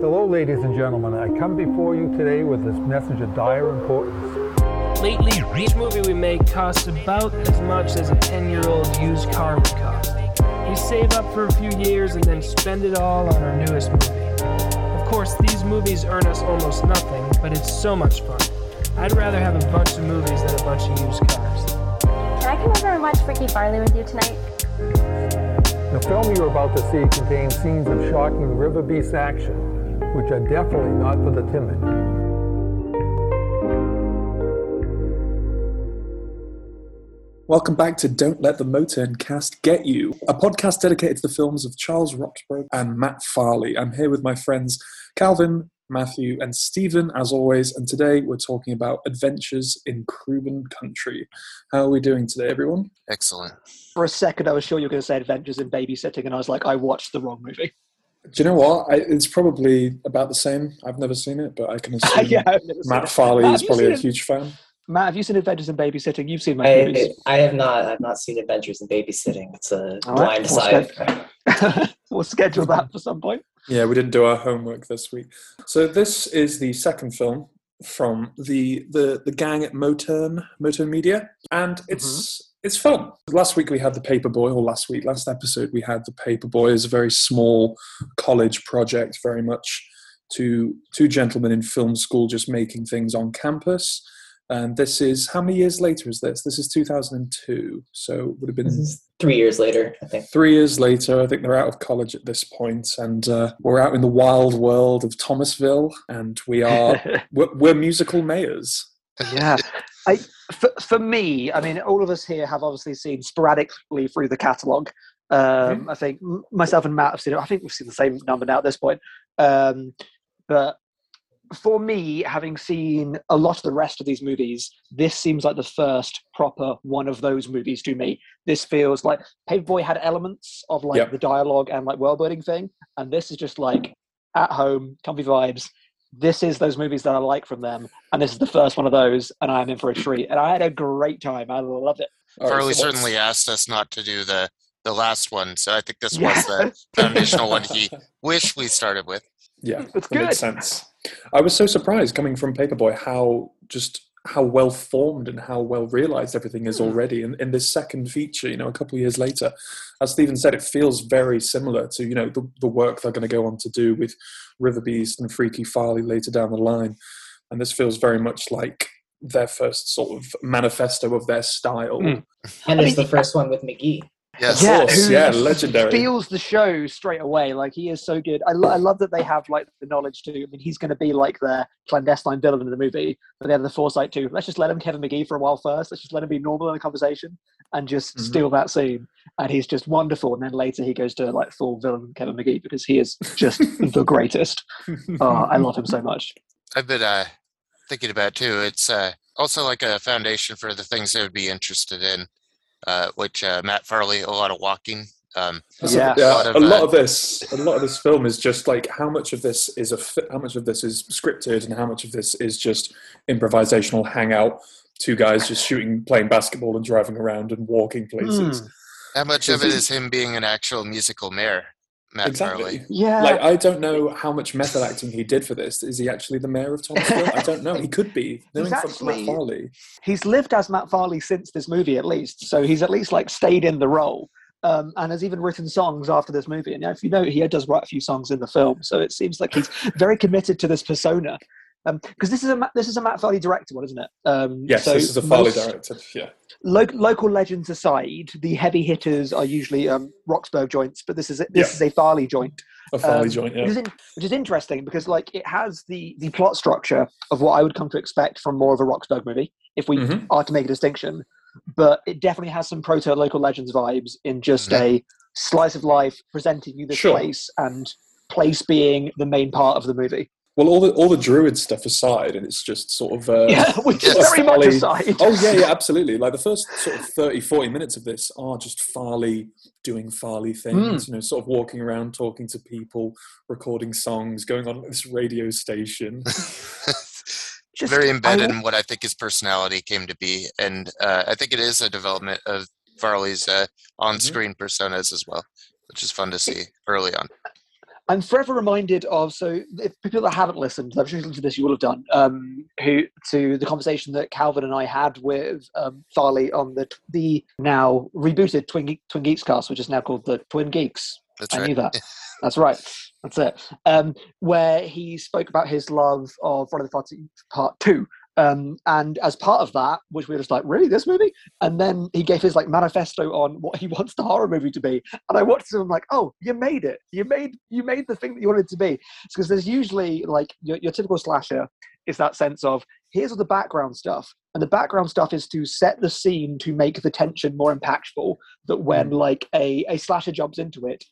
Hello, ladies and gentlemen. I come before you today with this message of dire importance. Lately, each movie we make costs about as much as a 10 year old used car would cost. We save up for a few years and then spend it all on our newest movie. Of course, these movies earn us almost nothing, but it's so much fun. I'd rather have a bunch of movies than a bunch of used cars. Can I come over and watch Freaky Farley with you tonight? The film you're about to see contains scenes of shocking river beast action, which are definitely not for the timid. Welcome back to Don't Let the Moterncast Get You, a podcast dedicated to the films of Charles Roxburgh and Matt Farley. I'm here with my friends Calvin, Matthew, and Stephen, as always, and today we're talking about adventures in Cruben Country. How are we doing today, everyone? Excellent. For a second, I was sure you were going to say Adventures in Babysitting, and I was like, I watched the wrong movie. Do you know what? I, it's probably about the same. I've never seen it, but I can assume yeah, I've never seen Matt. Farley Matt, is probably a huge fan. Matt, have you seen Adventures in Babysitting? You've seen my movies. I, I have not. I've not seen Adventures in Babysitting. It's a All right, blind we'll side. we'll schedule that for some point. Yeah, we didn't do our homework this week. So this is the second film from the the, the gang at Motern Motern Media, and mm-hmm. it's it's fun. Last week we had the Paperboy, or last week, last episode we had the Paperboy as a very small college project, very much to two gentlemen in film school just making things on campus. And this is how many years later is this? This is 2002, so it would have been This is three years later, I think. Three years later, I think they're out of college at this point, and uh, we're out in the wild world of Thomasville, and we are we're, we're musical mayors. yeah. I, for, for me, I mean, all of us here have obviously seen sporadically through the catalogue. Um, I think myself and Matt have seen it. I think we've seen the same number now at this point. Um, but for me, having seen a lot of the rest of these movies, this seems like the first proper one of those movies to me. This feels like Paperboy had elements of like Yep. the dialogue and like world building thing, and this is just like at home, comfy vibes. This is those movies that I like from them, and this is the first one of those, and I'm in for a treat. And I had a great time. I loved it. All right, Farley so certainly asked us not to do the the last one, so I think this Yeah. was the foundational one he wished we started with. Yeah, It's that makes sense. I was so surprised coming from Paperboy how just how well formed and how well realized everything is Hmm. already in, in this second feature. You know, a couple of years later, as Stephen said, it feels very similar to you know the, the work they're going to go on to do with River Beast and Freaky Farley later down the line, and this feels very much like their first sort of manifesto of their style. Mm. And it's the first one with McGee. Yes. Yeah. course, who yeah, legendary. Feels the show straight away. Like he is so good. I, lo- I love that they have like the knowledge to. I mean, he's going to be like the clandestine villain in the movie, but they have the foresight to. Let's just let him Kevin McGee for a while first. Let's just let him be normal in the conversation and just Mhm. steal that scene. And he's just wonderful. And then later he goes to like full villain Kevin McGee because he is just the greatest. Oh, I love him so much. I've been uh, thinking about too. It's uh, also like a foundation for the things they would be interested in, uh, which uh, Matt Farley, a lot of walking. Um, Yeah. yeah, A lot of, a lot uh, of this, a lot of this film is just like how much of this is a fi- how much of this is scripted and how much of this is just improvisational hangout. Two guys just shooting, playing basketball, and driving around and walking places. how much of it is him being an actual musical mayor, Matt Exactly. Farley? Yeah. Like I don't know how much method acting he did for this. Is he actually the mayor of Thomasville? I don't know. He could be. Knowing from actually- Matt Farley. he's lived as Matt Farley since this movie, at least. So he's at least like stayed in the role, um, and has even written songs after this movie. And if you know, he does write a few songs in the film. So it seems like he's very committed to this persona. Because this is a this is a Matt Farley directed one, isn't it? Um, Yes, so this is a Farley directed. Yeah. Lo- local legends aside, the heavy hitters are usually um, Roxburgh joints, but this is a, this Yeah. is a Farley joint. A Farley Um, joint. which, is in, which is interesting because like it has the the plot structure of what I would come to expect from more of a Roxburgh movie if we Mhm. are to make a distinction, but it definitely has some proto local legends vibes in just Mhm. a slice of life presenting you this Sure. place and place being the main part of the movie. Well, all the all the druid stuff aside, and it's just sort of uh, yeah, which is Yes, very much aside. Oh yeah, yeah, absolutely. Like the first sort of 30, 40 minutes of this are just Farley doing Farley things, you know, sort of walking around, talking to people, recording songs, going on this radio station. Just- very embedded wa- in what I think his personality came to be, and uh, I think it is a development of Farley's uh, on-screen personas as well, which is fun to see early on. I'm forever reminded of so if people that haven't listened, I'm sure you listened to this, you will have done. Um, who to the conversation that Calvin and I had with um, Farley on the the now rebooted Twin, Twin Geeks cast, which is now called the Twin Geeks. That's I right. knew that. That's right. That's it. Um, where he spoke about his love of Friday the Part Two, um, and as part of that, which we were just like, really, this movie? And then he gave his like manifesto on what he wants the horror movie to be. And I watched it, and I'm like, oh, you made it. You made you made the thing that you wanted it to be. Because there's usually like your, your typical slasher is that sense of here's all the background stuff, and the background stuff is to set the scene to make the tension more impactful. That when like a a slasher jumps into it,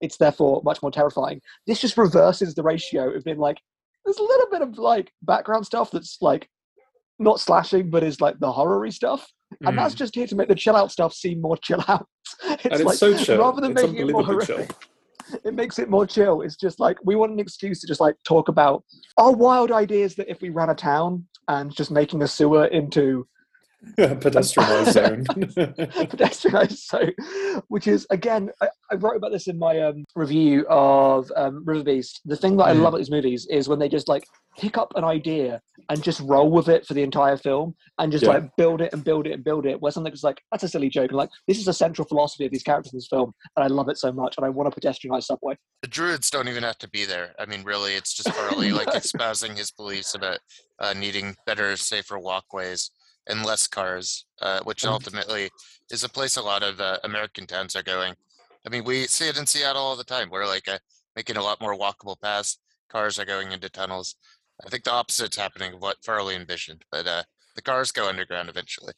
it's therefore much more terrifying. This just reverses the ratio of being like, there's a little bit of like background stuff that's like not slashing, but is like the horror stuff. And that's mm. just here to make the chill out stuff seem more chill out. It's and it's like so chill. rather than it's making it more unbelievably chill. horrific, it makes it more chill. It's just like we want an excuse to just like talk about our wild ideas that if we ran a town and just making a sewer into Pedestrianised zone. pedestrianised so which is again I, I wrote about this in my um, review of um, river beast the thing that i Mm. love about these movies is when they just like pick up an idea and just roll with it for the entire film and just Yeah. like build it and build it and build it where something's like that's a silly joke and like this is a central philosophy of these characters in this film and i love it so much and i want a pedestrianized subway The druids don't even have to be there. I mean, really, it's just Farley like espousing his beliefs about uh, needing better, safer walkways and less cars, uh, which ultimately is a place a lot of uh, American towns are going. I mean, we see it in Seattle all the time. We're like uh, making a lot more walkable paths. Cars are going into tunnels. I think the opposite's happening of what Farley envisioned, but uh, the cars go underground eventually.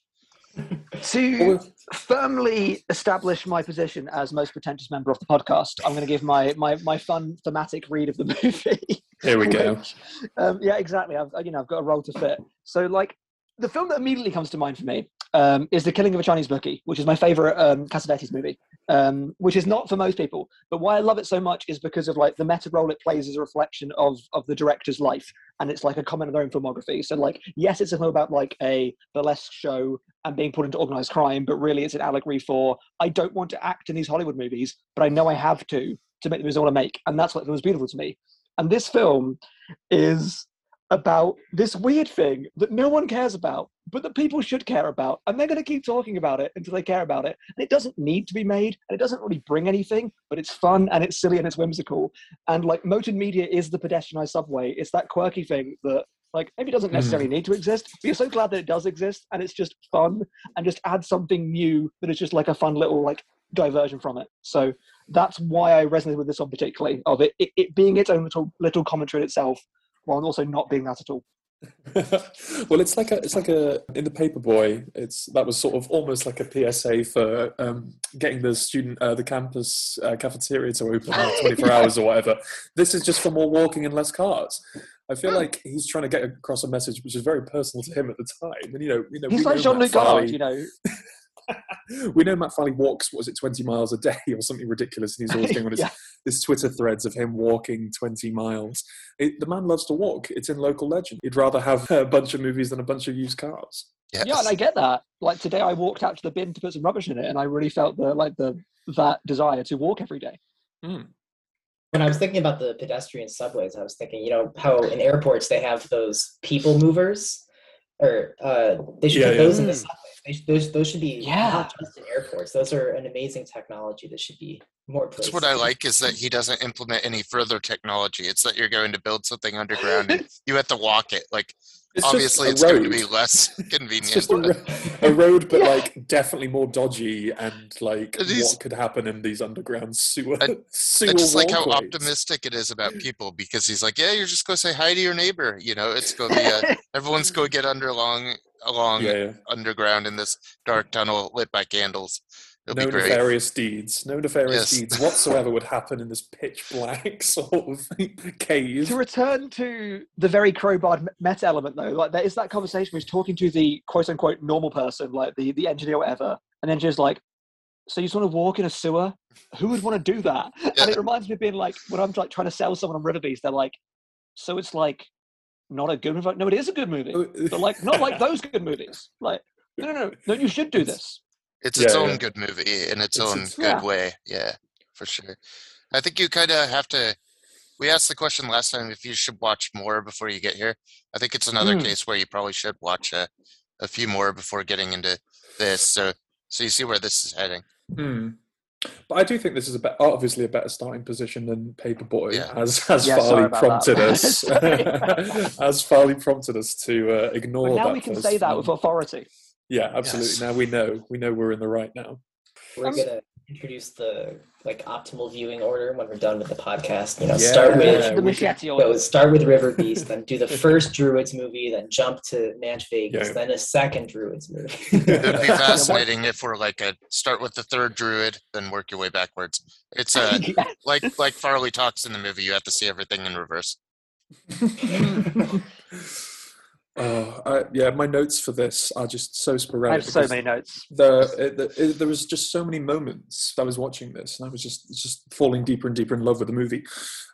to firmly establish my position as most pretentious member of the podcast i'm going to give my my my fun thematic read of the movie Here we go. which, um, yeah, exactly. I've you know I've got a role to fit. So like the film that immediately comes to mind for me um, is The Killing of a Chinese Bookie, which is my favorite um, Cassavetes movie. Um, which is not for most people, but why I love it so much is because of like the meta role it plays as a reflection of of the director's life, and it's like a comment on their own filmography. So like, yes, it's a film about like a burlesque show and being put into organized crime, but really it's an allegory for I don't want to act in these Hollywood movies, but I know I have to to make the movies I want to make, and that's what was beautiful to me. And this film is about this weird thing that no one cares about, but that people should care about. And they're going to keep talking about it until they care about it. And it doesn't need to be made, and it doesn't really bring anything, but it's fun and it's silly and it's whimsical. And like Motern Media is the pedestrianized subway. It's that quirky thing that like maybe doesn't hmm. necessarily need to exist, but you're so glad that it does exist and it's just fun and just add something new that is just like a fun little like diversion from it. So that's why I resonate with this one particularly of it, it, it being its own little little commentary in itself, while also not being that at all. well, it's like a, it's like a in the Paperboy. It's that was sort of almost like a PSA for um, getting the student, uh, the campus uh, cafeteria to open twenty four Yeah. hours or whatever. This is just for more walking and less cars. I feel like he's trying to get across a message which is very personal to him at the time. And you know, you know, He's like Jean Luc Godard, you know. we know Matt Farley walks, what was it, 20 miles a day or something ridiculous. And he's always going on his, Yeah. his Twitter threads of him walking 20 miles. It, the man loves to walk. It's in local legend. He'd rather have a bunch of movies than a bunch of used cars. Yes. Yeah, and I get that. Like today, I walked out to the bin to put some rubbish in it, and I really felt the like the that desire to walk every day. Mm. When I was thinking about the pedestrian subways, I was thinking, you know, how in airports they have those people movers, or uh, they should Yeah, put yeah. those in the Mm. subway. They those those should be Yeah. not just in airports. Those are an amazing technology that should be more places. That's what I like is that he doesn't implement any further technology. It's that you're going to build something underground and you have to walk it. Like It's obviously a it's going to be less It's convenient. just a, ro- a road, but Yeah. like definitely more dodgy and like It is- what could happen in these underground sewer I- sewer I just like how walkways. optimistic it is about people because he's like, yeah, you're just going to say hi to your neighbor. You know, it's going to be a, everyone's going to get under along along Yeah, yeah. underground in this dark tunnel lit by candles. It'll no be great. nefarious deeds, no nefarious Yes. deeds whatsoever would happen in this pitch black sort of cave. to return to the very crowbarred meta element though like there is that conversation where he's talking to the quote unquote normal person like the the engineer or whatever and then just like so you just want to walk in a sewer who would want to do that Yeah. and it reminds me of being like when i'm like trying to sell someone on riverbeast they're like so it's like not a good movie no it is a good movie oh, but like not like those good movies like no no no no you should do this It's its Yeah, own yeah. good movie in its, It's own its- good Yeah. way. Yeah, for sure. I think you kind of have to we asked the question last time if you should watch more before you get here. I think it's another Mm. case where you probably should watch a, a few more before getting into this. So so you see where this is heading. Hmm. But I do think this is a be- obviously a better starting position than Paperboy, Yeah. as as Yeah, Farley prompted that. us, as Farley prompted us to uh, ignore. But now that we can first say that film. with authority. Yeah, absolutely. Yes. Now we know. We know we're in the right now. We're Um, gonna introduce the like optimal viewing order when we're done with the podcast. You know, Yeah. start with Yeah, the we machete go order. start with River Beast, then do the first Druids movie, then jump to Manch Vegas, Yeah. then a second Druids movie. It would be fascinating if we're like a start with the third druid, then work your way backwards. It's a Yeah. like like Farley talks in the movie. You have to see everything in reverse. Oh, I, yeah. My notes for this are just so sporadic. I have so many notes. The, it, the it, there was just so many moments that I was watching this, and I was just just falling deeper and deeper in love with the movie.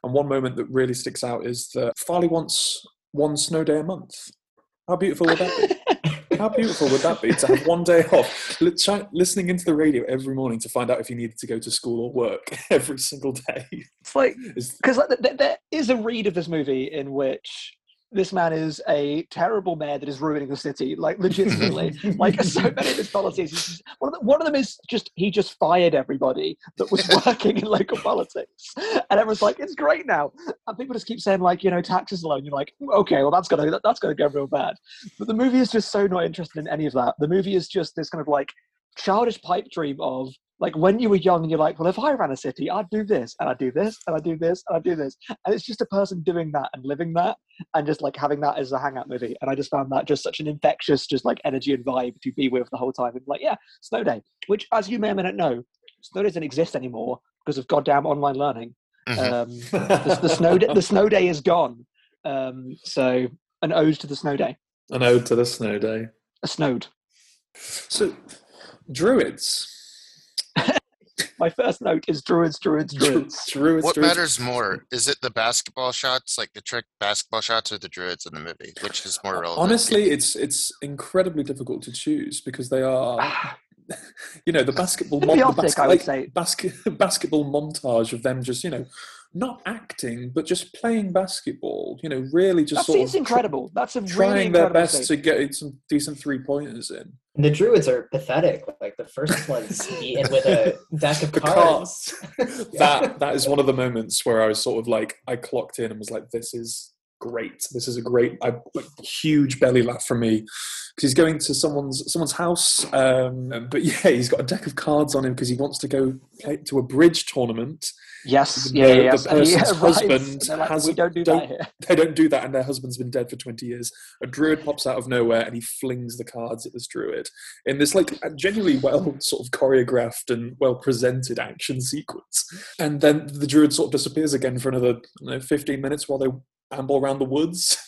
And one moment that really sticks out is that Farley wants one snow day a month. How beautiful would that be? How beautiful would that be to have one day off, listening into the radio every morning to find out if you needed to go to school or work every single day? It's like because like, th- th- there is a read of this movie in which this man is a terrible mayor that is ruining the city, like legitimately. like so many of his policies, just- one of, the, one of them is just he just fired everybody that was working in local politics, and everyone's like, "It's great now," and people just keep saying like, you know, taxes alone. You're like, mm, okay, well that's gonna that's gonna go real bad. But the movie is just so not interested in any of that. The movie is just this kind of like childish pipe dream of like when you were young and you're like, well, if I ran a city, I'd do this and I'd do this and I'd do this and I'd do this. And it's just a person doing that and living that and just like having that as a hangout movie. And I just found that just such an infectious, just like energy and vibe to be with the whole time. And like, yeah, Snow Day, which as you may or may not know, Snow Day doesn't exist anymore because of goddamn online learning. Mhm. Um, the, the snow day, the snow day is gone. Um, so an ode to the snow day, An ode to the snow day. a snowed. So, druids. My first note is druids, druids, druids. Druids. What druids. matters more? Is it the basketball shots, like the trick basketball shots, or the druids in the movie? Which is more relevant? Honestly, it's it's incredibly difficult to choose because they are, ah. you know, the basketball. mon- the Chaotic, basket- I would like, say. basket basketball montage of them just you know, not acting but just playing basketball. You know, really just That sort seems of tr- incredible. That's a really trying their incredible best scene. to get some decent three pointers in. And the Druids are pathetic. Like the first one's eaten with a deck of The cards. that that is one of the moments where I was sort of like I clocked in and was like, "This is great. This is a great, I, like, huge belly laugh from me." Because he's going to someone's someone's house, um, but yeah, he's got a deck of cards on him because he wants to go play to a bridge tournament. Yes, The- yeah, yeah, the yes. And he person's husband like, has we don't do don't- that here. They don't do that, and their husband's been dead for twenty years. A druid pops out of nowhere and he flings the cards at this druid in this like genuinely well sort of choreographed and well presented action sequence. And then the druid sort of disappears again for another know, fifteen minutes while they amble around the woods.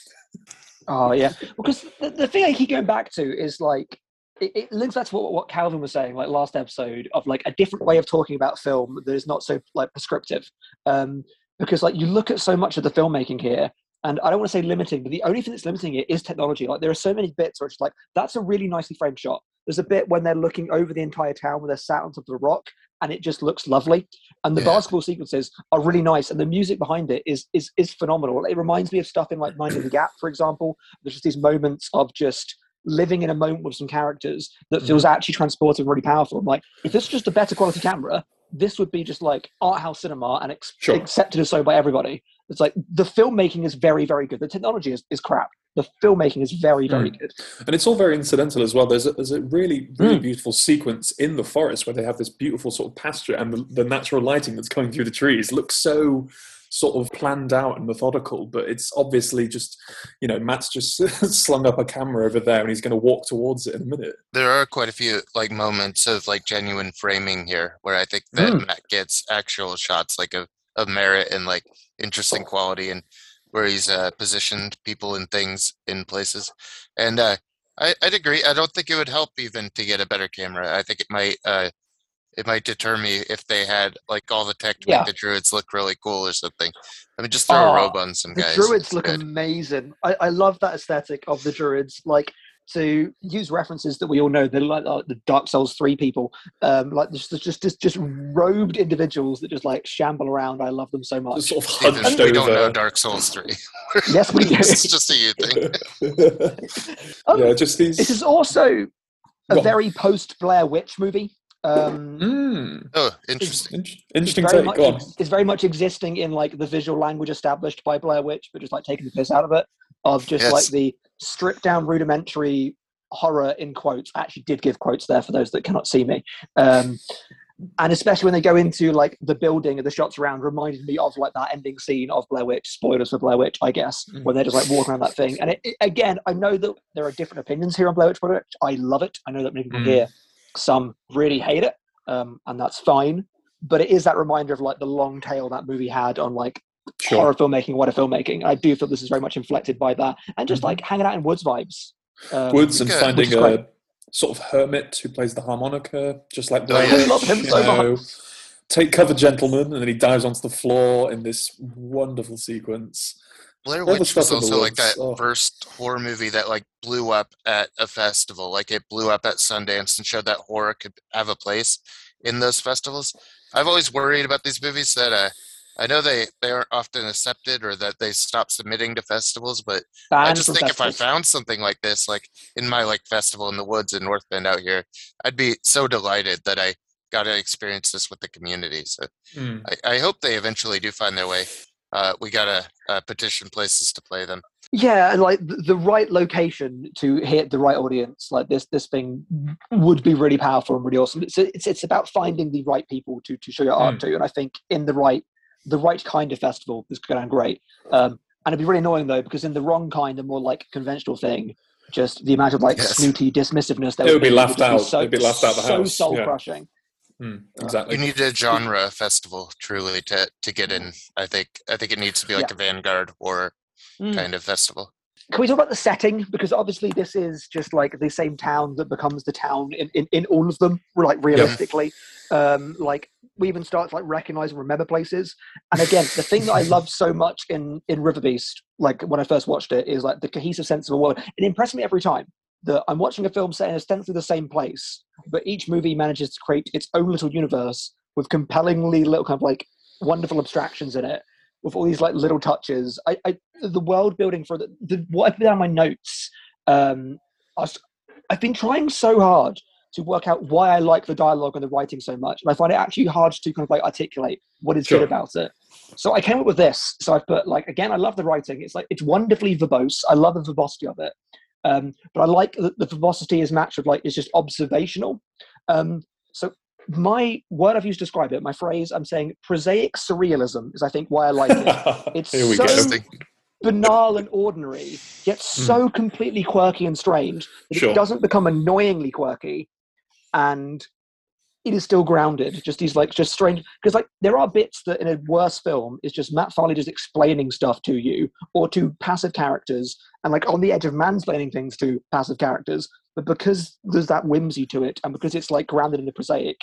Oh yeah, because the, the thing I keep going back to is like it, it links back to what, what Calvin was saying, like last episode, of like a different way of talking about film that is not so like prescriptive. Um, because like you look at so much of the filmmaking here, and I don't want to say limiting, but the only thing that's limiting it is technology. Like there are so many bits where it's like that's a really nicely framed shot. There's a bit when they're looking over the entire town where they're sat on top of the rock, and it just looks lovely. And the Yeah. basketball sequences are really nice, and the music behind it is is is phenomenal. It reminds me of stuff in like Minding the Gap, for example. There's just these moments of just living in a moment with some characters that feels mm-hmm. actually transportive and really powerful. I'm like, if this was just a better quality camera, this would be just like art house cinema and ex- Sure. accepted as so by everybody. It's like the filmmaking is very, very good. The technology is, is crap. The filmmaking is very, very good. And it's all very incidental as well. There's a, there's a really, really Hmm. beautiful sequence in the forest where they have this beautiful sort of pasture and the, the natural lighting that's coming through the trees looks so sort of planned out and methodical, but it's obviously just, you know, Matt's just slung up a camera over there and he's going to walk towards it in a minute. there are quite a few like moments of like genuine framing here where I think that Mm. Matt gets actual shots like of, of merit and like interesting quality and where he's uh, positioned people and things in places. And uh, I, I'd agree. I don't think it would help even to get a better camera. I think it might uh, it might deter me if they had like all the tech to Yeah. make the druids look really cool or something. I mean, just throw Oh, a robe on some The guys. druids look good. amazing. I, I love that aesthetic of the druids. Like to use references that we all know, they're like uh, the Dark Souls three people, um, like just just just just robed individuals that just like shamble around. I love them so much. Just sort of Stephen, hunched we don't know over. Dark Souls 3. yes, we do. it's just a you thing. Um, yeah, just these. This is also a Go very post Blair Witch movie. Um, Mm, Oh, interesting. it's interesting very take. much Go on. it's very much existing in like the visual language established by Blair Witch, but just like taking the piss out of it. Of just Yes. like the stripped down rudimentary horror in quotes. I actually did give quotes there for those that cannot see me. Um, and especially when they go into like the building and the shots around reminded me of like that ending scene of Blair Witch. Spoilers for Blair Witch, I guess, Mm. where they're just like walking around that thing. And it, it- again, I know that there are different opinions here on Blair Witch Project. I love it. I know that many people Mm. here, some really hate it, um, and that's fine. But it is that reminder of like the long tail that movie had on like Sure. horror filmmaking, wider filmmaking. I do feel this is very much inflected by that, and just Mhm. like hanging out in woods vibes. Um, Woods and Good. finding Which is great. a sort of hermit who plays the harmonica, just like Oh, Blair yeah. Love him so know. much. Take cover, gentlemen, and then he dives onto the floor in this wonderful sequence. Blair Witch was stuff in also like that oh. first horror movie that like blew up at a festival. Like it blew up at Sundance and showed that horror could have a place in those festivals. I've always worried about these movies that uh, I know they they aren't often accepted or that they stop submitting to festivals, but I just from think if I found something like this, like in my like festival in the woods in North Bend out here, I'd be so delighted that I got to experience this with the community. So Mm. I, I hope they eventually do find their way. Uh, we gotta uh, petition places to play them. yeah and like the, the right location to hit the right audience like this this thing would be really powerful and really awesome it's it's, it's about finding the right people to to show your art Mm. to and i think in the right the right kind of festival is going to great um and it'd be really annoying though because in the wrong kind of more like conventional thing just the amount of like Yes. snooty dismissiveness that It would be would laughed just out. so, It'd be laughed out the so house, soul yeah. crushing Mm, exactly. You need a genre festival truly to to get in. I think I think it needs to be like Yeah. a vanguard horror Mm. kind of festival. Can we talk about the setting? Because obviously this is just like the same town that becomes the town in, in, in all of them, like realistically. Um, like we even start to like recognize and remember places. And again, the thing that I love so much in, in River Beast, like when I first watched it, is like the cohesive sense of a world. It impressed me every time that I'm watching a film set in ostensibly the same place, but each movie manages to create its own little universe with compellingly little kind of like wonderful abstractions in it with all these like little touches. I, I the world building for the, the what I put down my notes. Um, I was, I've been trying so hard to work out why I like the dialogue and the writing so much, and I find it actually hard to kind of like articulate what is Sure. good about it. So I came up with this. So I've put like again, I love the writing. It's like it's wonderfully verbose. I love the verbosity of it. Um, but I like that the verbosity is matched with like it's just observational. Um, so my word I've used to describe it, my phrase I'm saying prosaic surrealism is I think why I like it. It's Here we so go. Banal and ordinary, yet so completely quirky and strange that Sure. it doesn't become annoyingly quirky, and it is still grounded. Just these like just strange because like there are bits that in a worse film is just Matt Farley just explaining stuff to you or to passive characters and like on the edge of mansplaining things to passive characters. But because there's that whimsy to it, and because it's like grounded in the prosaic,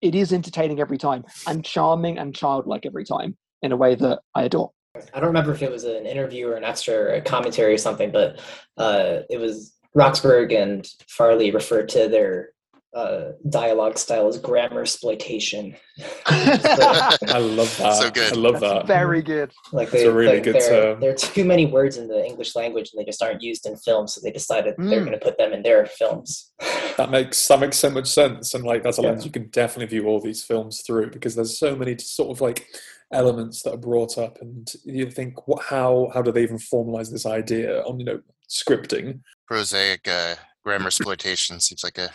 it is entertaining every time and charming and childlike every time in a way that I adore. I don't remember if it was an interview or an extra or a commentary or something, but uh, it was Roxburgh and Farley referred to their uh, dialogue style is grammar exploitation. I love that. So good. I love that. Very good. Like It's a really like good there, term. there are too many words in the English language, and they just aren't used in films. So they decided they're Mm. going to put them in their films. That makes that makes so much sense, and like that's a Yeah. lens you can definitely view all these films through because there's so many sort of like elements that are brought up, and you think, what, how how do they even formalize this idea on you know scripting? Prosaic uh, grammar exploitation seems like a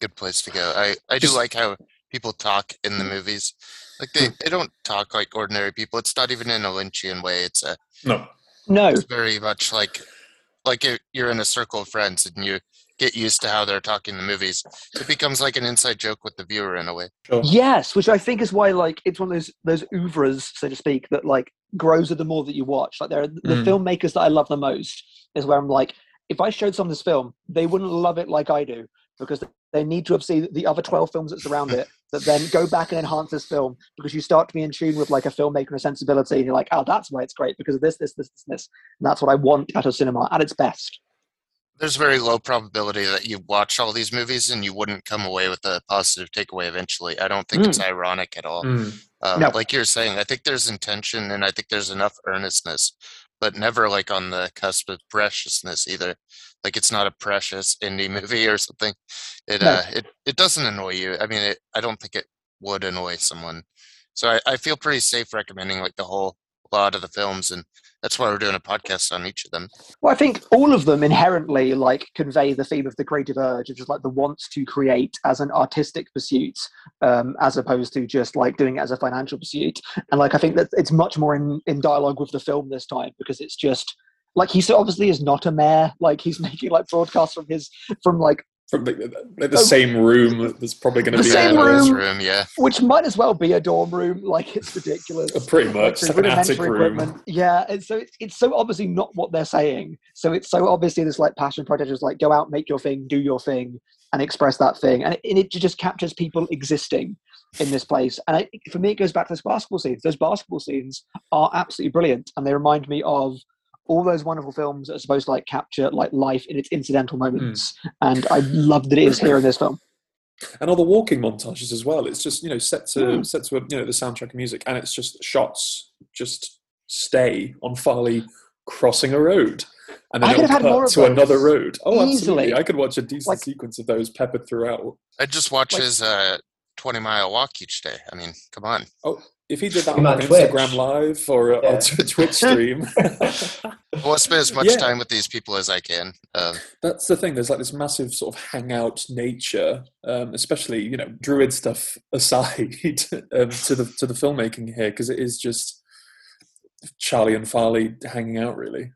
good place to go. I I do like how people talk in the movies. Like they, they don't talk like ordinary people. It's not even in a Lynchian way. It's a No, No, it's very much like like you're in a circle of friends and you get used to how they're talking in the movies. It becomes like an inside joke with the viewer in a way. sure. Yes, which I think is why like it's one of those those oeuvres, so to speak, that like grows with the more that you watch. Like they're the Mm. filmmakers that I love the most is where I'm like, if I showed someone this film, they wouldn't love it like I do because they need to have seen the other twelve films that surround it that then go back and enhance this film because you start to be in tune with like a filmmaker and a sensibility and you're like, oh, that's why it's great because of this, this, this, this, this. And that's what I want out of cinema at its best. there's very low probability that you watch all these movies and you wouldn't come away with a positive takeaway eventually. I don't think it's ironic at all. Mm. Um, No. Like you're saying, I think there's intention and I think there's enough earnestness, but never like on the cusp of preciousness either. Like it's not a precious indie movie or something. It No. uh, it it doesn't annoy you. I mean, it, I don't think it would annoy someone. So I, I feel pretty safe recommending like the whole lot of the films, and that's why we're doing a podcast on each of them. Well, I think all of them inherently like convey the theme of the creative urge of just like the wants to create as an artistic pursuit, um, as opposed to just like doing it as a financial pursuit. And like I think that it's much more in in dialogue with the film this time because it's just like he so obviously is not a mayor. Like he's making like broadcasts from his from like From the, like the same room that's probably going to The be same in Yeah, room. room, yeah. which might as well be a dorm room. Like it's ridiculous. Uh, pretty much the like an attic room. equipment. Yeah, and so it's, it's so obviously not what they're saying. So it's so obviously this like passion project is like go out, make your thing, do your thing, and express that thing, and it, and it just captures people existing in this place. And I, for me, it goes back to those basketball scenes. Those basketball scenes are absolutely brilliant, and they remind me of all those wonderful films that are supposed to like capture like life in its incidental moments. And I love that it is here in this film. and all the walking montages as well. It's just you know set to Mm. set to you know the soundtrack of music, and it's just shots just stay on Farley crossing a road, and I then could it'll have had more cut of to another road. Oh, absolutely! I could watch a decent Like- sequence of those peppered throughout. I just watch Like- his uh, 20 mile walk each day. I mean, come on. If he did that on on like, Twitch. Instagram Live or a, Yeah. or a Twitch stream, I want to spend as much Yeah. time with these people as I can. Um, that's the thing. There's like this massive sort of hangout nature, um, especially you know druid stuff aside, um, to the to the filmmaking here because it is just Charlie and Farley hanging out really.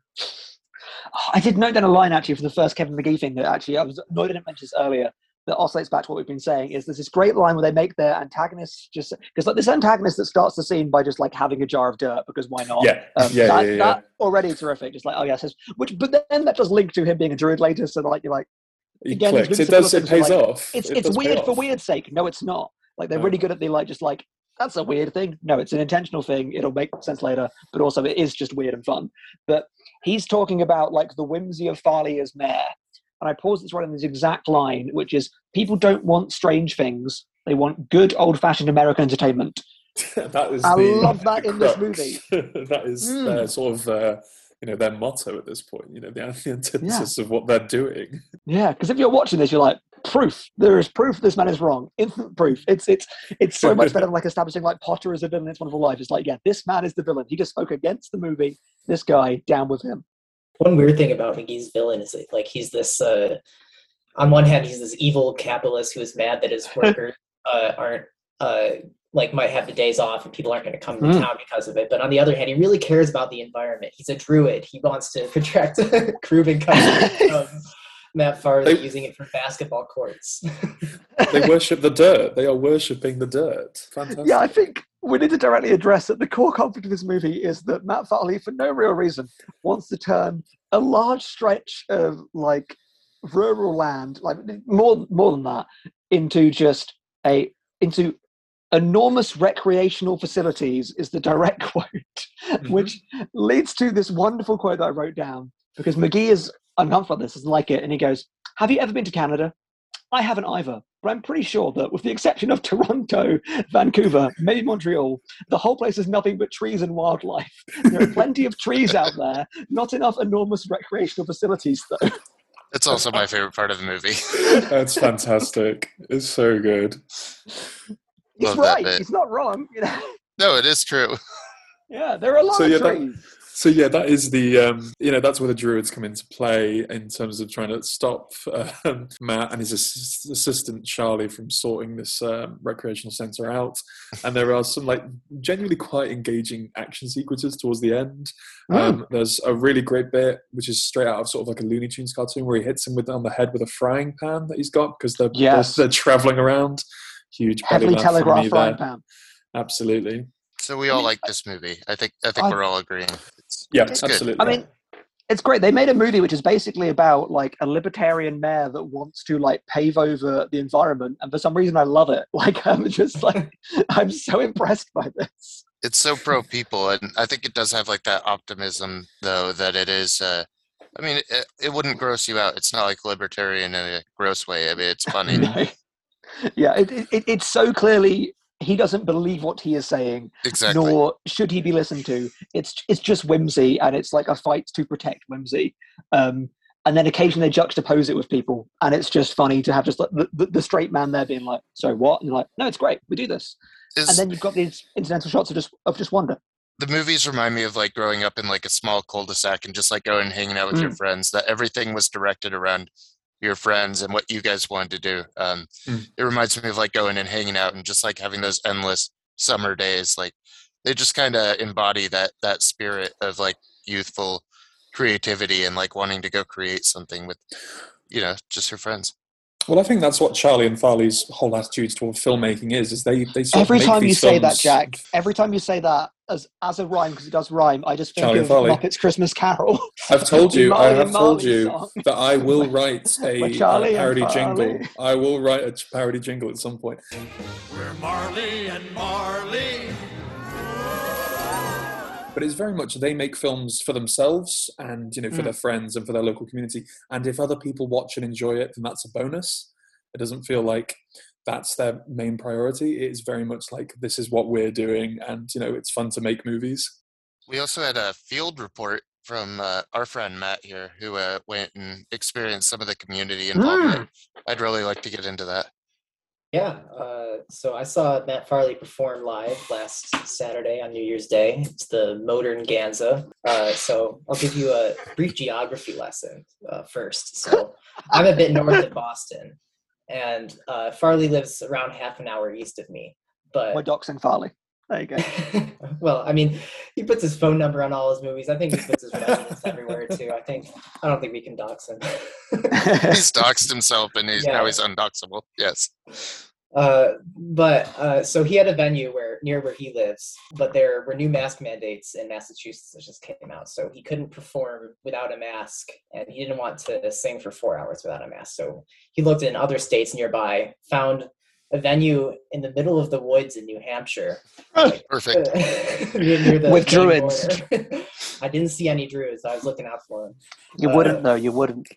I did note down a line actually for the first Kevin McGee thing that actually I was annoyed I didn't mention this earlier. That oscillates back to what we've been saying is there's this great line where they make their antagonists just because like this antagonist that starts the scene by just like having a jar of dirt because why not? Yeah, Um, yeah, that, yeah, yeah. that already terrific. Just like oh yes, which but then that does link to him being a druid later. So like you're like It Again, clicks. It does. It pays like, off. it's It it's weird for off. weird sake. No, it's not. Like they're No. really good at the like just like that's a weird thing. No, it's an intentional thing. It'll make sense later, but also it is just weird and fun. But he's talking about like the whimsy of Farley as mayor. And I pause this right in this exact line, which is people don't want strange things. They want good old fashioned American entertainment. that is. I the, love that in this movie. that is Mm. their sort of. Uh, you know their motto at this point. You know the, the antithesis of what they're doing. Yeah, because if you're watching this, you're like, proof. There is proof this man is wrong. Instant proof. It's it's it's so much better than like establishing like Potter as a villain in It's Wonderful Life. It's like, yeah, this man is the villain. He just spoke against the movie. This guy, down with him. One weird thing about McGee's villain is that, like he's this. Uh, on one hand, he's this evil capitalist who is mad that his workers uh, aren't uh, like might have the days off and people aren't going to come to Mm. town because of it. But on the other hand, he really cares about the environment. He's a druid. He wants to contract proven customers from Matt Farley They- using it for basketball courts. They worship the dirt. They are worshipping the dirt. Fantastic. Yeah, I think we need to directly address that the core conflict of this movie is that Matt Farley, for no real reason, wants to turn a large stretch of like rural land, like more more than that, into just a into enormous recreational facilities is the direct quote, mm-hmm. which leads to this wonderful quote that I wrote down because McGee is uncomfortable with this, doesn't like it, and he goes, "Have you ever been to Canada? I haven't either, but I'm pretty sure that, with the exception of Toronto, Vancouver, maybe Montreal, the whole place is nothing but trees and wildlife. There are plenty of trees out there, not enough enormous recreational facilities, though. it's also my favorite part of the movie. That's fantastic. It's so good. He's Love right. bit. He's not wrong. You know? no, it is true. Yeah, there are a lot So, of yeah, that- trees. So yeah, that is the um, you know that's where the druids come into play in terms of trying to stop um, Matt and his ass- assistant Charlie from sorting this um, recreational centre out. And there are some like genuinely quite engaging action sequences towards the end. Um, there's a really great bit which is straight out of sort of like a Looney Tunes cartoon where he hits him with on the head with a frying pan that he's got because they're Yes. they're, they're traveling around. Huge Heavily telegraphed frying pan. Absolutely. So we all like this movie. I think I think I- we're all agreeing. It's, Yeah, it's good. absolutely. I mean, it's great. They made a movie which is basically about like a libertarian mayor that wants to like pave over the environment, and for some reason, I love it. Like, I'm just like, I'm so impressed by this. it's so pro people and i think it does have like that optimism though that it is uh I mean, it, it wouldn't gross you out. It's not like libertarian in a gross way. I mean, it's funny. No. yeah, it, it, it's so clearly he doesn't believe what he is saying, exactly. nor should he be listened to. It's it's just whimsy, and it's like a fight to protect whimsy. Um, and then occasionally they juxtapose it with people, and it's just funny to have just like the, the, the straight man there being like, "So what?" And you're like, "No, it's great. We do this." Is- and then you've got these incidental shots of just of just wonder. the movies remind me of like growing up in like a small cul-de-sac and just like going and hanging out with your friends that everything was directed around your friends and what you guys wanted to do um, Mm. it reminds me of like going and hanging out and just like having those endless summer days like they just kind of embody that that spirit of like youthful creativity and like wanting to go create something with you know just your friends Well, I think that's what Charlie and Farley's whole attitudes toward filmmaking is. Is they they sort of Every make time you these say that, Jack, every time you say that as as a rhyme because it does rhyme, I just think Charlie and of Farley. Muppets Christmas Carol. I've told you, I have told Marley you song. that I will write a, With Charlie and parody jingle. I will write a parody jingle at some point. We're Marley and Marley. But it's very much they make films for themselves and you know for Mm. their friends and for their local community. And if other people watch and enjoy it, then that's a bonus. It doesn't feel like that's their main priority. It is very much like this is what we're doing, and you know it's fun to make movies. we also had a field report from uh, our friend matt here who uh, went and experienced some of the community involvement i'd really like to get into that Yeah, uh, so I saw Matt Farley perform live last Saturday on New Year's Day. It's the Modern Ganza. Uh, so I'll give you a brief geography lesson uh, first. So I'm a bit north of Boston, and uh, Farley lives around half an hour east of me. But We're doxing Farley. There you go. well, I mean, he puts his phone number on all his movies. I think he puts his residence everywhere too. I think I don't think we can dox him. he's doxed himself and he's now he's undoxable yes Uh, but uh, so he had a venue where near where he lives, but there were new mask mandates in Massachusetts that just came out, so he couldn't perform without a mask, and he didn't want to sing for four hours without a mask. So he looked in other states nearby, found a venue in the middle of the woods in New Hampshire, like, perfect near, near the With druids. I didn't see any druids. I was looking out for them. You Uh, wouldn't though. You wouldn't.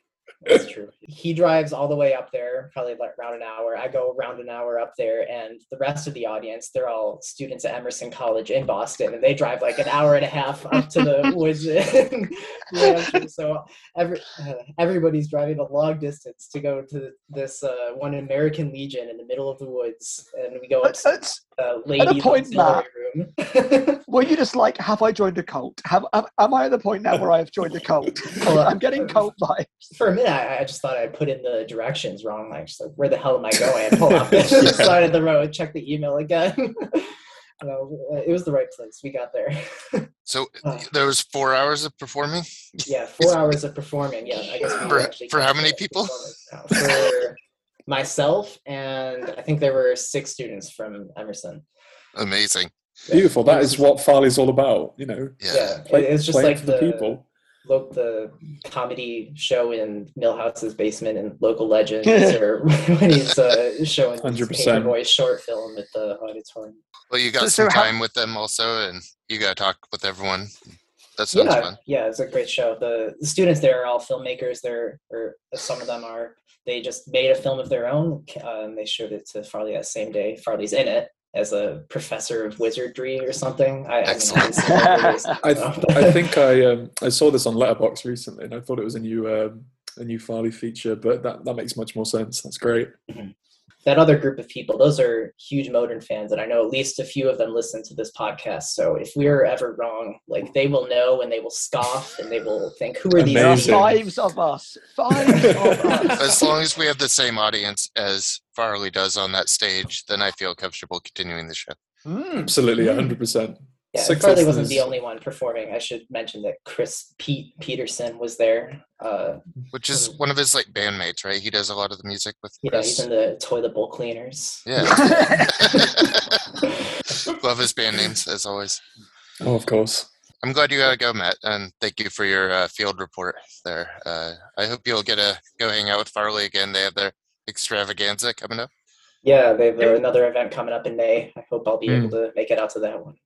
That's true. He drives all the way up there, probably like around an hour. I go around an hour up there, and the rest of the audience, they're all students at Emerson College in Boston, and they drive like an hour and a half up to the woods So every, uh, everybody's driving a long distance to go to this uh, one American Legion in the middle of the woods, and we go up It's, to it's, the ladies' point, auxiliary room. were you just like, have I joined a cult? Have am, am I at the point now where I have joined a cult? I'm getting cult vibes. for a minute, I, I just thought I put in the directions wrong. Like, just like, where the hell am I going? I pull off the side of the road, check the email again. no, it was the right place. We got there. so Uh. there was four hours of performing yeah, four hours of performing. Yeah, I guess we For- for how many people? performance. For myself, and I think there were six students from Emerson. amazing Beautiful. That is what Farley's all about. You know, yeah, Yeah, play, it's just like the, the people. lo- the comedy show in Millhouse's basement and Local Legends, or when he's uh, showing his 100%. Boy short film at the auditorium. well you got So- some so how- time with them also and you got to talk with everyone that sounds yeah, fun yeah, it's a great show. The, the students there are all filmmakers. there are or some of them are. They just made a film of their own, uh, and they showed it to Farley that same day. Farley's in it as a professor of wizardry or something. I, I, mean, I, Excellent. haven't seen the movies, I, I think I um, I saw this on Letterboxd recently, and I thought it was a new um, a new Farley feature. But that, that makes much more sense. That's great. That other group of people, those are huge Motern fans, and I know at least a few of them listen to this podcast. So if we're ever wrong, like they will know and they will scoff and they will think, "Who are these?" There are Amazing. fives of us. Fives of us. as long as we have the same audience as farley does on that stage then i feel comfortable continuing the show Mm. Absolutely, Mm. hundred percent. Yeah, Six Farley wasn't the only one performing. I should mention that Chris Pete Peterson was there. Uh, which is one of his like bandmates right he does a lot of the music with you know, he's in the toilet bowl cleaners. yeah love his band names as always Oh, of course. I'm glad you got to go, Matt, and thank you for your uh, field report there. Uh, I hope you'll get to go hang out with Farley again. They have their extravaganza coming up. Yeah, they have another event coming up in May. I hope I'll be Hmm. able to make it out to that one.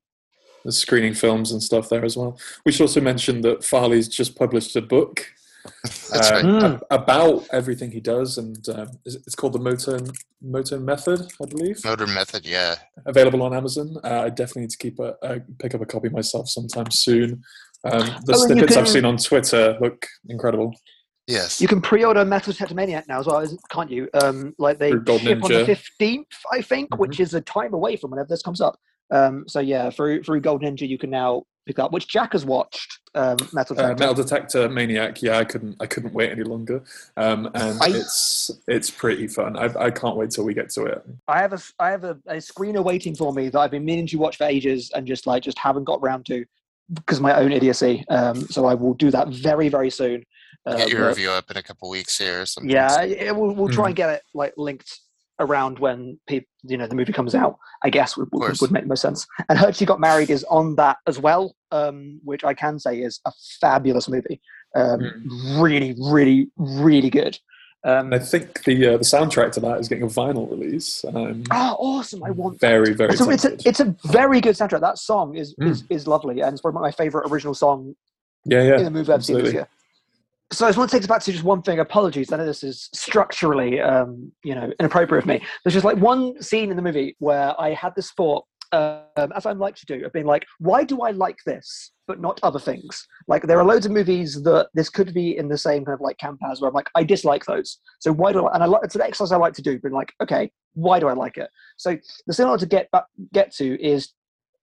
There's screening films and stuff there as well. We should also mention that Farley's just published a book That's right. um, Mm. ab- about everything he does, and um, it's called the Motern Motern Method, I believe. Motern Method, yeah. Available on Amazon. Uh, I definitely need to keep a, uh, pick up a copy myself sometime soon. Um, the Oh, and you snippets I've seen on Twitter look incredible. Yes. You can pre-order Metal Detector Maniac now as well, can't you? Um, like they Through Gold ship on the fifteenth, I think, Mhm. which is a time away from whenever this comes up. Um, so yeah, through through Gold Ninja, you can now pick up, which Jack has watched. Um, Metal Uh, Detector. Metal Detector Maniac. Yeah, I couldn't. I couldn't wait any longer. Um, and I- it's it's pretty fun. I, I can't wait till we get to it. I have a I have a, a screener waiting for me that I've been meaning to watch for ages and just like just haven't got round to because my own idiocy. Um, so I will do that very very soon. Uh, Get your but- review up in a couple weeks here or something. Yeah, it, we'll, we'll try Mm. and get it like linked around when people, you know, the movie comes out. I guess would, would, would make the most sense. And Heard She Got Married is on that as well, um, which I can say is a fabulous movie. Um, Really, really, really good. Um, I think the uh, the soundtrack to that is getting a vinyl release. I'm oh, awesome! I want. very very It's a, it's, a, it's a very good soundtrack. That song is, Mm. is is lovely, and it's probably my favorite original song yeah, yeah. in the movie I've seen this year. So I just want to take us back to just one thing. Apologies, I know this is structurally, um, you know, inappropriate of me. There's just like one scene in the movie where I had this thought, um, as I'm like to do, of being like, why do I like this but not other things? Like there are loads of movies that this could be in the same kind of like camp as where I'm like, I dislike those. So why do I? And I it's an exercise I like to do, being like, okay, why do I like it? So the scene I want to get back, get to is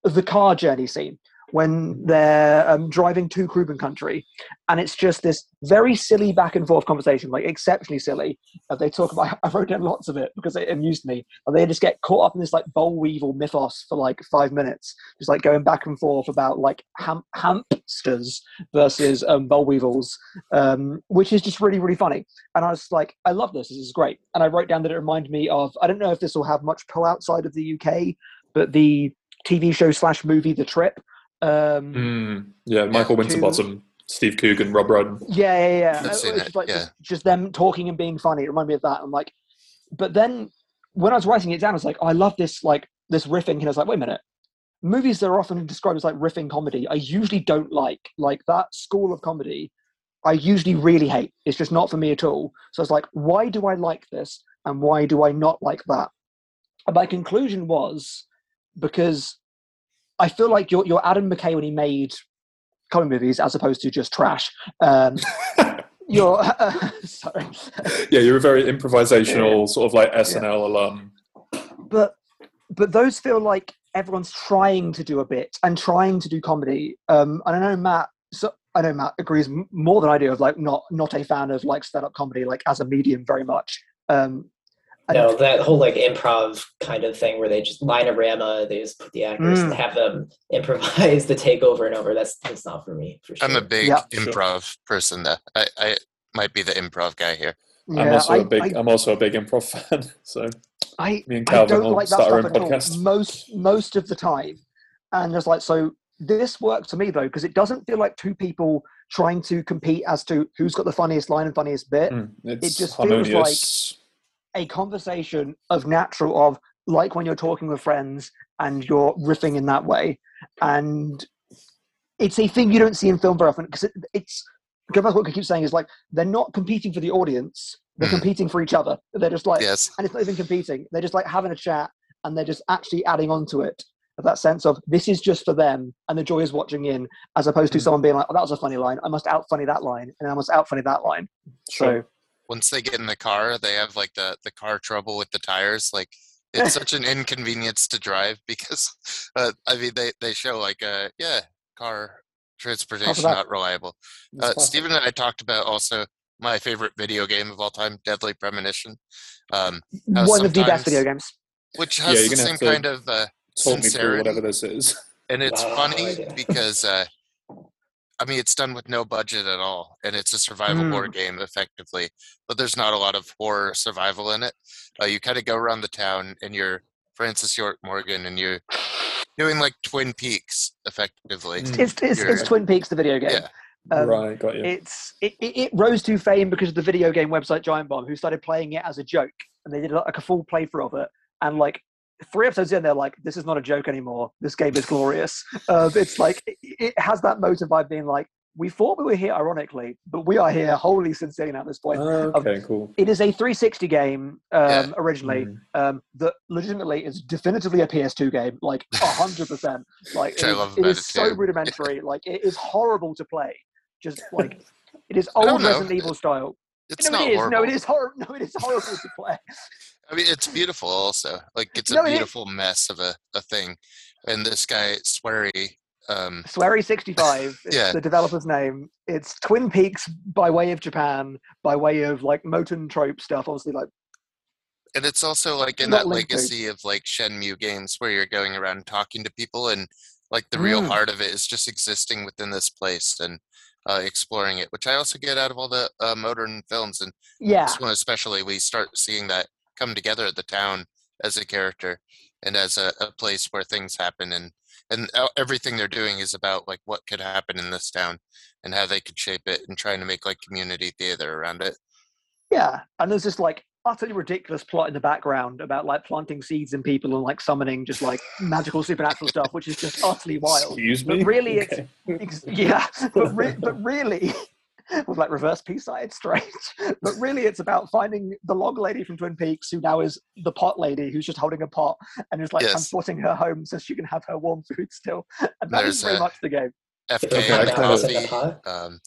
the car journey scene when they're um, driving to Cruben country, and it's just this very silly back and forth conversation, like exceptionally silly. Uh, they talk about. I wrote down lots of it because it amused me. And they just get caught up in this like boll weevil mythos for like five minutes, just like going back and forth about like ham- hamsters versus um, boll weevils, um, which is just really really funny. And I was like, I love this. This is great. And I wrote down that it reminded me of. I don't know if this will have much pull outside of the UK, but the TV show slash movie The Trip. Um, Mm, yeah, Michael To- Winterbottom, Steve Coogan, Rob Brydon. Yeah, yeah, yeah. I've seen it's it, just like yeah. just, just them talking and being funny. It reminded me of that. I'm like, but then when I was writing it down, I was like, oh, I love this like this riffing. And I was like, wait a minute. Movies that are often described as like riffing comedy, I usually don't like. Like that school of comedy, I usually really hate. It's just not for me at all. So I was like, why do I like this and why do I not like that? And my conclusion was because I feel like you're, you're Adam McKay when he made comedy movies as opposed to just trash. Um, you're sorry, Yeah, you're a very improvisational, sort of like SNL alum. but but those feel like everyone's trying to do a bit and trying to do comedy. Um, and I know Matt. So I know Matt agrees more than I do of like not not a fan of like stand up comedy like as a medium very much. Um, No, that whole like improv kind of thing where they just line a rama, they just put the actors and Mm. have them improvise the take over and over. That's that's not for me for sure. I'm a big Yeah. improv person though. I, I might be the improv guy here. Yeah, I'm also I- a big. I- I, am also a big improv fan. So I, Me and I Calvin don't will like that start our stuff own at all. podcast. Most most of the time, and just like so, this works for me though because it doesn't feel like two people trying to compete as to who's got the funniest line and funniest bit. mm, it's just feels like- harmonious. A conversation of natural of like when you're talking with friends and you're riffing in that way, and it's a thing you don't see in film very often because it, it's. To what I keep saying is like they're not competing for the audience; they're Mm. competing for each other. They're just like Yes. and it's not even competing. They're just like having a chat and they're just actually adding on to it. Of that sense of this is just for them and the joy is watching in, as opposed to Mm. someone being like, oh, that was a funny line. I must out funny that line and I must out funny that line. Sure. So, Once they get in the car, they have like the the car trouble with the tires. Like it's such an inconvenience to drive because uh, I mean they they show like uh yeah car transportation not reliable. Uh. Stephen and I talked about also my favorite video game of all time, Deadly Premonition, um, one of the best video games. which has you're the same kind of uh, Talk me sincerity. whatever this is. and it's Wow, funny because uh, I mean it's done with no budget at all, and it's a survival horror game effectively. But there's not a lot of horror survival in it. Uh, you kind of go around the town, and you're Francis York Morgan, and you're doing like Twin Peaks effectively. Mm. It's, it's, it's Twin Peaks, the video game. Yeah, Um, right, got you. It's it, it, it rose to fame because of the video game website Giant Bomb, who started playing it as a joke, and they did like a full playthrough of it. And like three episodes in, they're like, "This is not a joke anymore. This game is glorious." uh, it's like it, it has that Motern vibe, being like, we thought we were here ironically, but we are here wholly sincerely at this point. Oh, okay, cool. It is a 360 game um, Yeah. originally Mm. um, that legitimately is definitively a PS2 game, like 100%. Like Which it I is, love it about is it so too. rudimentary. Like it is horrible to play. Just like it is old know. Resident Evil style. It's no, not it is. horrible. No, it is horrible. No, it is horrible to play. I mean, it's beautiful also. Like it's a No, it beautiful mess of a, a thing. And this guy, Swery, um, Swery 65 Yeah. the developer's name. It's Twin Peaks by way of Japan, by way of like Motern trope stuff. Obviously, like and it's also like in Not that linked to. legacy of like Shenmue games where you're going around talking to people and like the real Mm. heart of it is just existing within this place and uh, exploring it, which I also get out of all the uh, Motern films. And yeah, this one especially, we start seeing that come together at the town as a character and as a, a place where things happen and and e- everything they're doing is about like what could happen in this town and how they could shape it and trying to make like community theater around it. yeah. And there's this like utterly ridiculous plot in the background about like planting seeds in people and like summoning just like magical supernatural stuff, which is just utterly wild. Excuse But me. really, it's Okay. Ex- yeah, but, re- but really, with like reverse peace side, it's strange. But really, it's about finding the log lady from Twin Peaks, who now is the pot lady, who's just holding a pot and is like Yes. transporting her home so she can have her warm food still. And that is There's very a- much the game. FK Okay, I coffee. Um,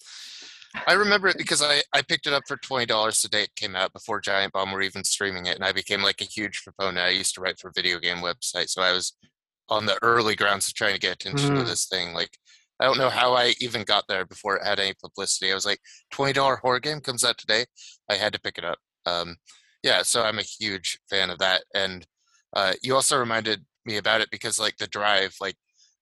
I remember it because I, I picked it up for twenty dollars the day it came out before Giant Bomb were even streaming it, and I became like a huge proponent. I used to write for video game websites, so I was on the early grounds of trying to get attention to Mm. this thing. Like I don't know how I even got there before it had any publicity. I was like, twenty dollar horror game comes out today. I had to pick it up. Um, yeah, so I'm a huge fan of that. And uh, you also reminded me about it because like the drive, like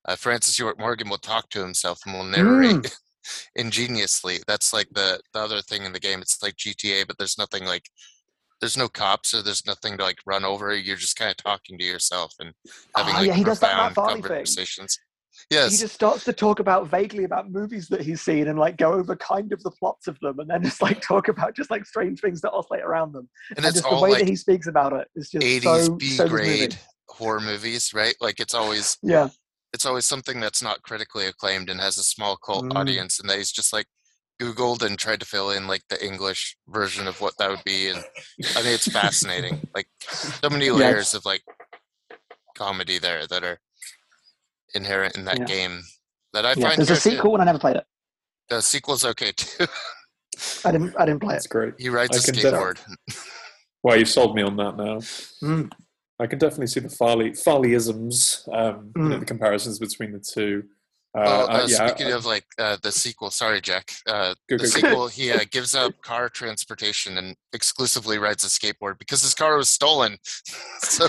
uh, Francis York Morgan will talk to himself and will narrate ingeniously. That's like the the other thing in the game. It's like GTA, but there's nothing like there's no cops or there's nothing to like run over. You're just kind of talking to yourself and having Ah, like yeah, he does that Matt profound Farley conversations. He just starts to talk about vaguely about movies that he's seen and like go over kind of the plots of them and then just like talk about just like strange things that oscillate around them. and And, it's just the all way like that he speaks about it is just 80s so, B so moving. grade horror movies, right? Like it's always Yeah. it's always something that's not critically acclaimed and has a small cult Mm. audience and that he's just like googled and tried to fill in like the english version of what that would be and i mean it's fascinating like so many layers of like comedy there that are inherent in that Yeah. game that i Yeah, find there's a sequel and I never played it. the sequel's okay too I didn't. I didn't play it. That's great. he rides I a can def- skateboard Well, you've sold me on that now. Mm. I can definitely see the Farley Farleyisms, um, you know, Mm. the comparisons between the two. Uh, well, uh, uh, yeah, speaking I- of like uh, the sequel, sorry, Jack. Uh, Go, the go, go. sequel, he uh, gives up car transportation and exclusively rides a skateboard because his car was stolen. so,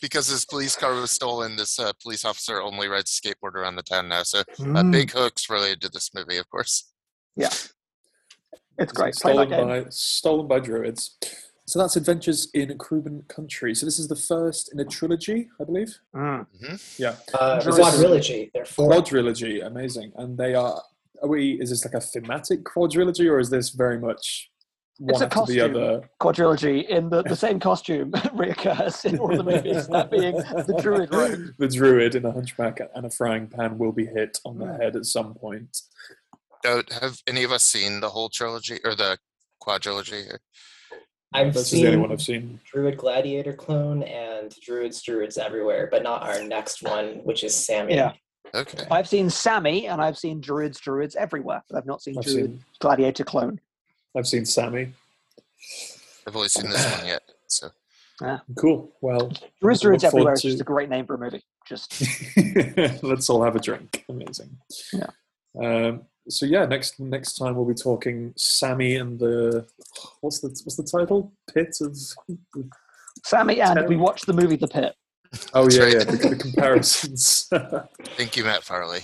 because his police car was stolen, this uh, police officer only rides a skateboard around the town now. So, uh, Mm. big hooks related to this movie, of course. Yeah, it's great. Play stolen by stolen by druids. So that's Adventures in Cruben Country. So this is the first in a trilogy, I believe. Mm. Yeah, Uh, Druid- quadrilogy. They're four. quadrilogy, amazing. And they are. Are we? Is this like a thematic quadrilogy, or is this very much one It's a after the costume. other? Quadrilogy in the, the same costume reoccurs in all the movies. That being the Druid Road. the druid in a hunchback and a frying pan will be hit on the head at some point. Uh, have any of us seen the whole trilogy or the quadrilogy? here? I've That's just the only one I've seen. Druid Gladiator clone and Druids Druids everywhere, but not our next one, which is Sammy. Yeah. Okay. I've seen Sammy and I've seen Druids Druids everywhere, but I've not seen I've Druid seen. Gladiator clone. I've seen Sammy. I've only seen this one yet. So, Cool. Well, Druids Look everywhere forward is just a great name for a movie. Just let's all have a drink. Amazing. Yeah. Um, so yeah, next next time we'll be talking Sammy and the what's the what's the title? Pit of Sammy and we Terrible. watched the movie The Pit. oh yeah yeah the, the comparisons. thank you, Matt Farley.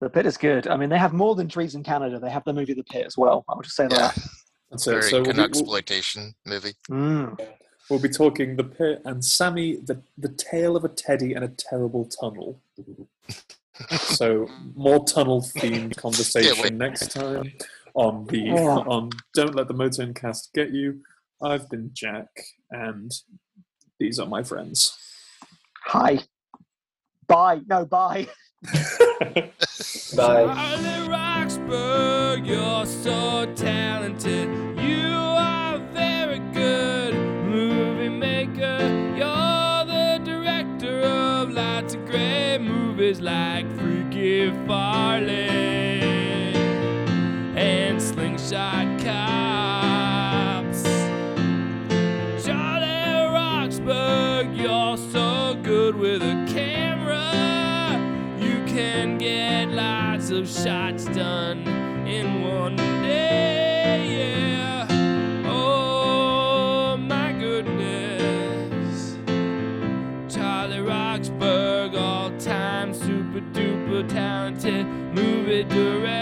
The Pit is good. I mean, they have more than trees in Canada. They have the movie The Pit as well. I would just say Yeah, that. That's it. very So we'll be, Canuck we'll, exploitation movie. Mm. we'll be talking the pit and Sammy, the the tale of a teddy and a terrible tunnel. so more tunnel themed conversation wait. next time on the Oh. on Don't Let the Moterncast Get You. I've been Jack, and these are my friends. Hi. Bye. No, bye. Bye. Roxburgh, you're so talented. You are very good movie maker. You're the director of lots of great movies like Freaky Farley and Slingshot Cow. of shots done in one day. Yeah. Oh my goodness. Charlie Roxburgh, all time super duper talented movie director.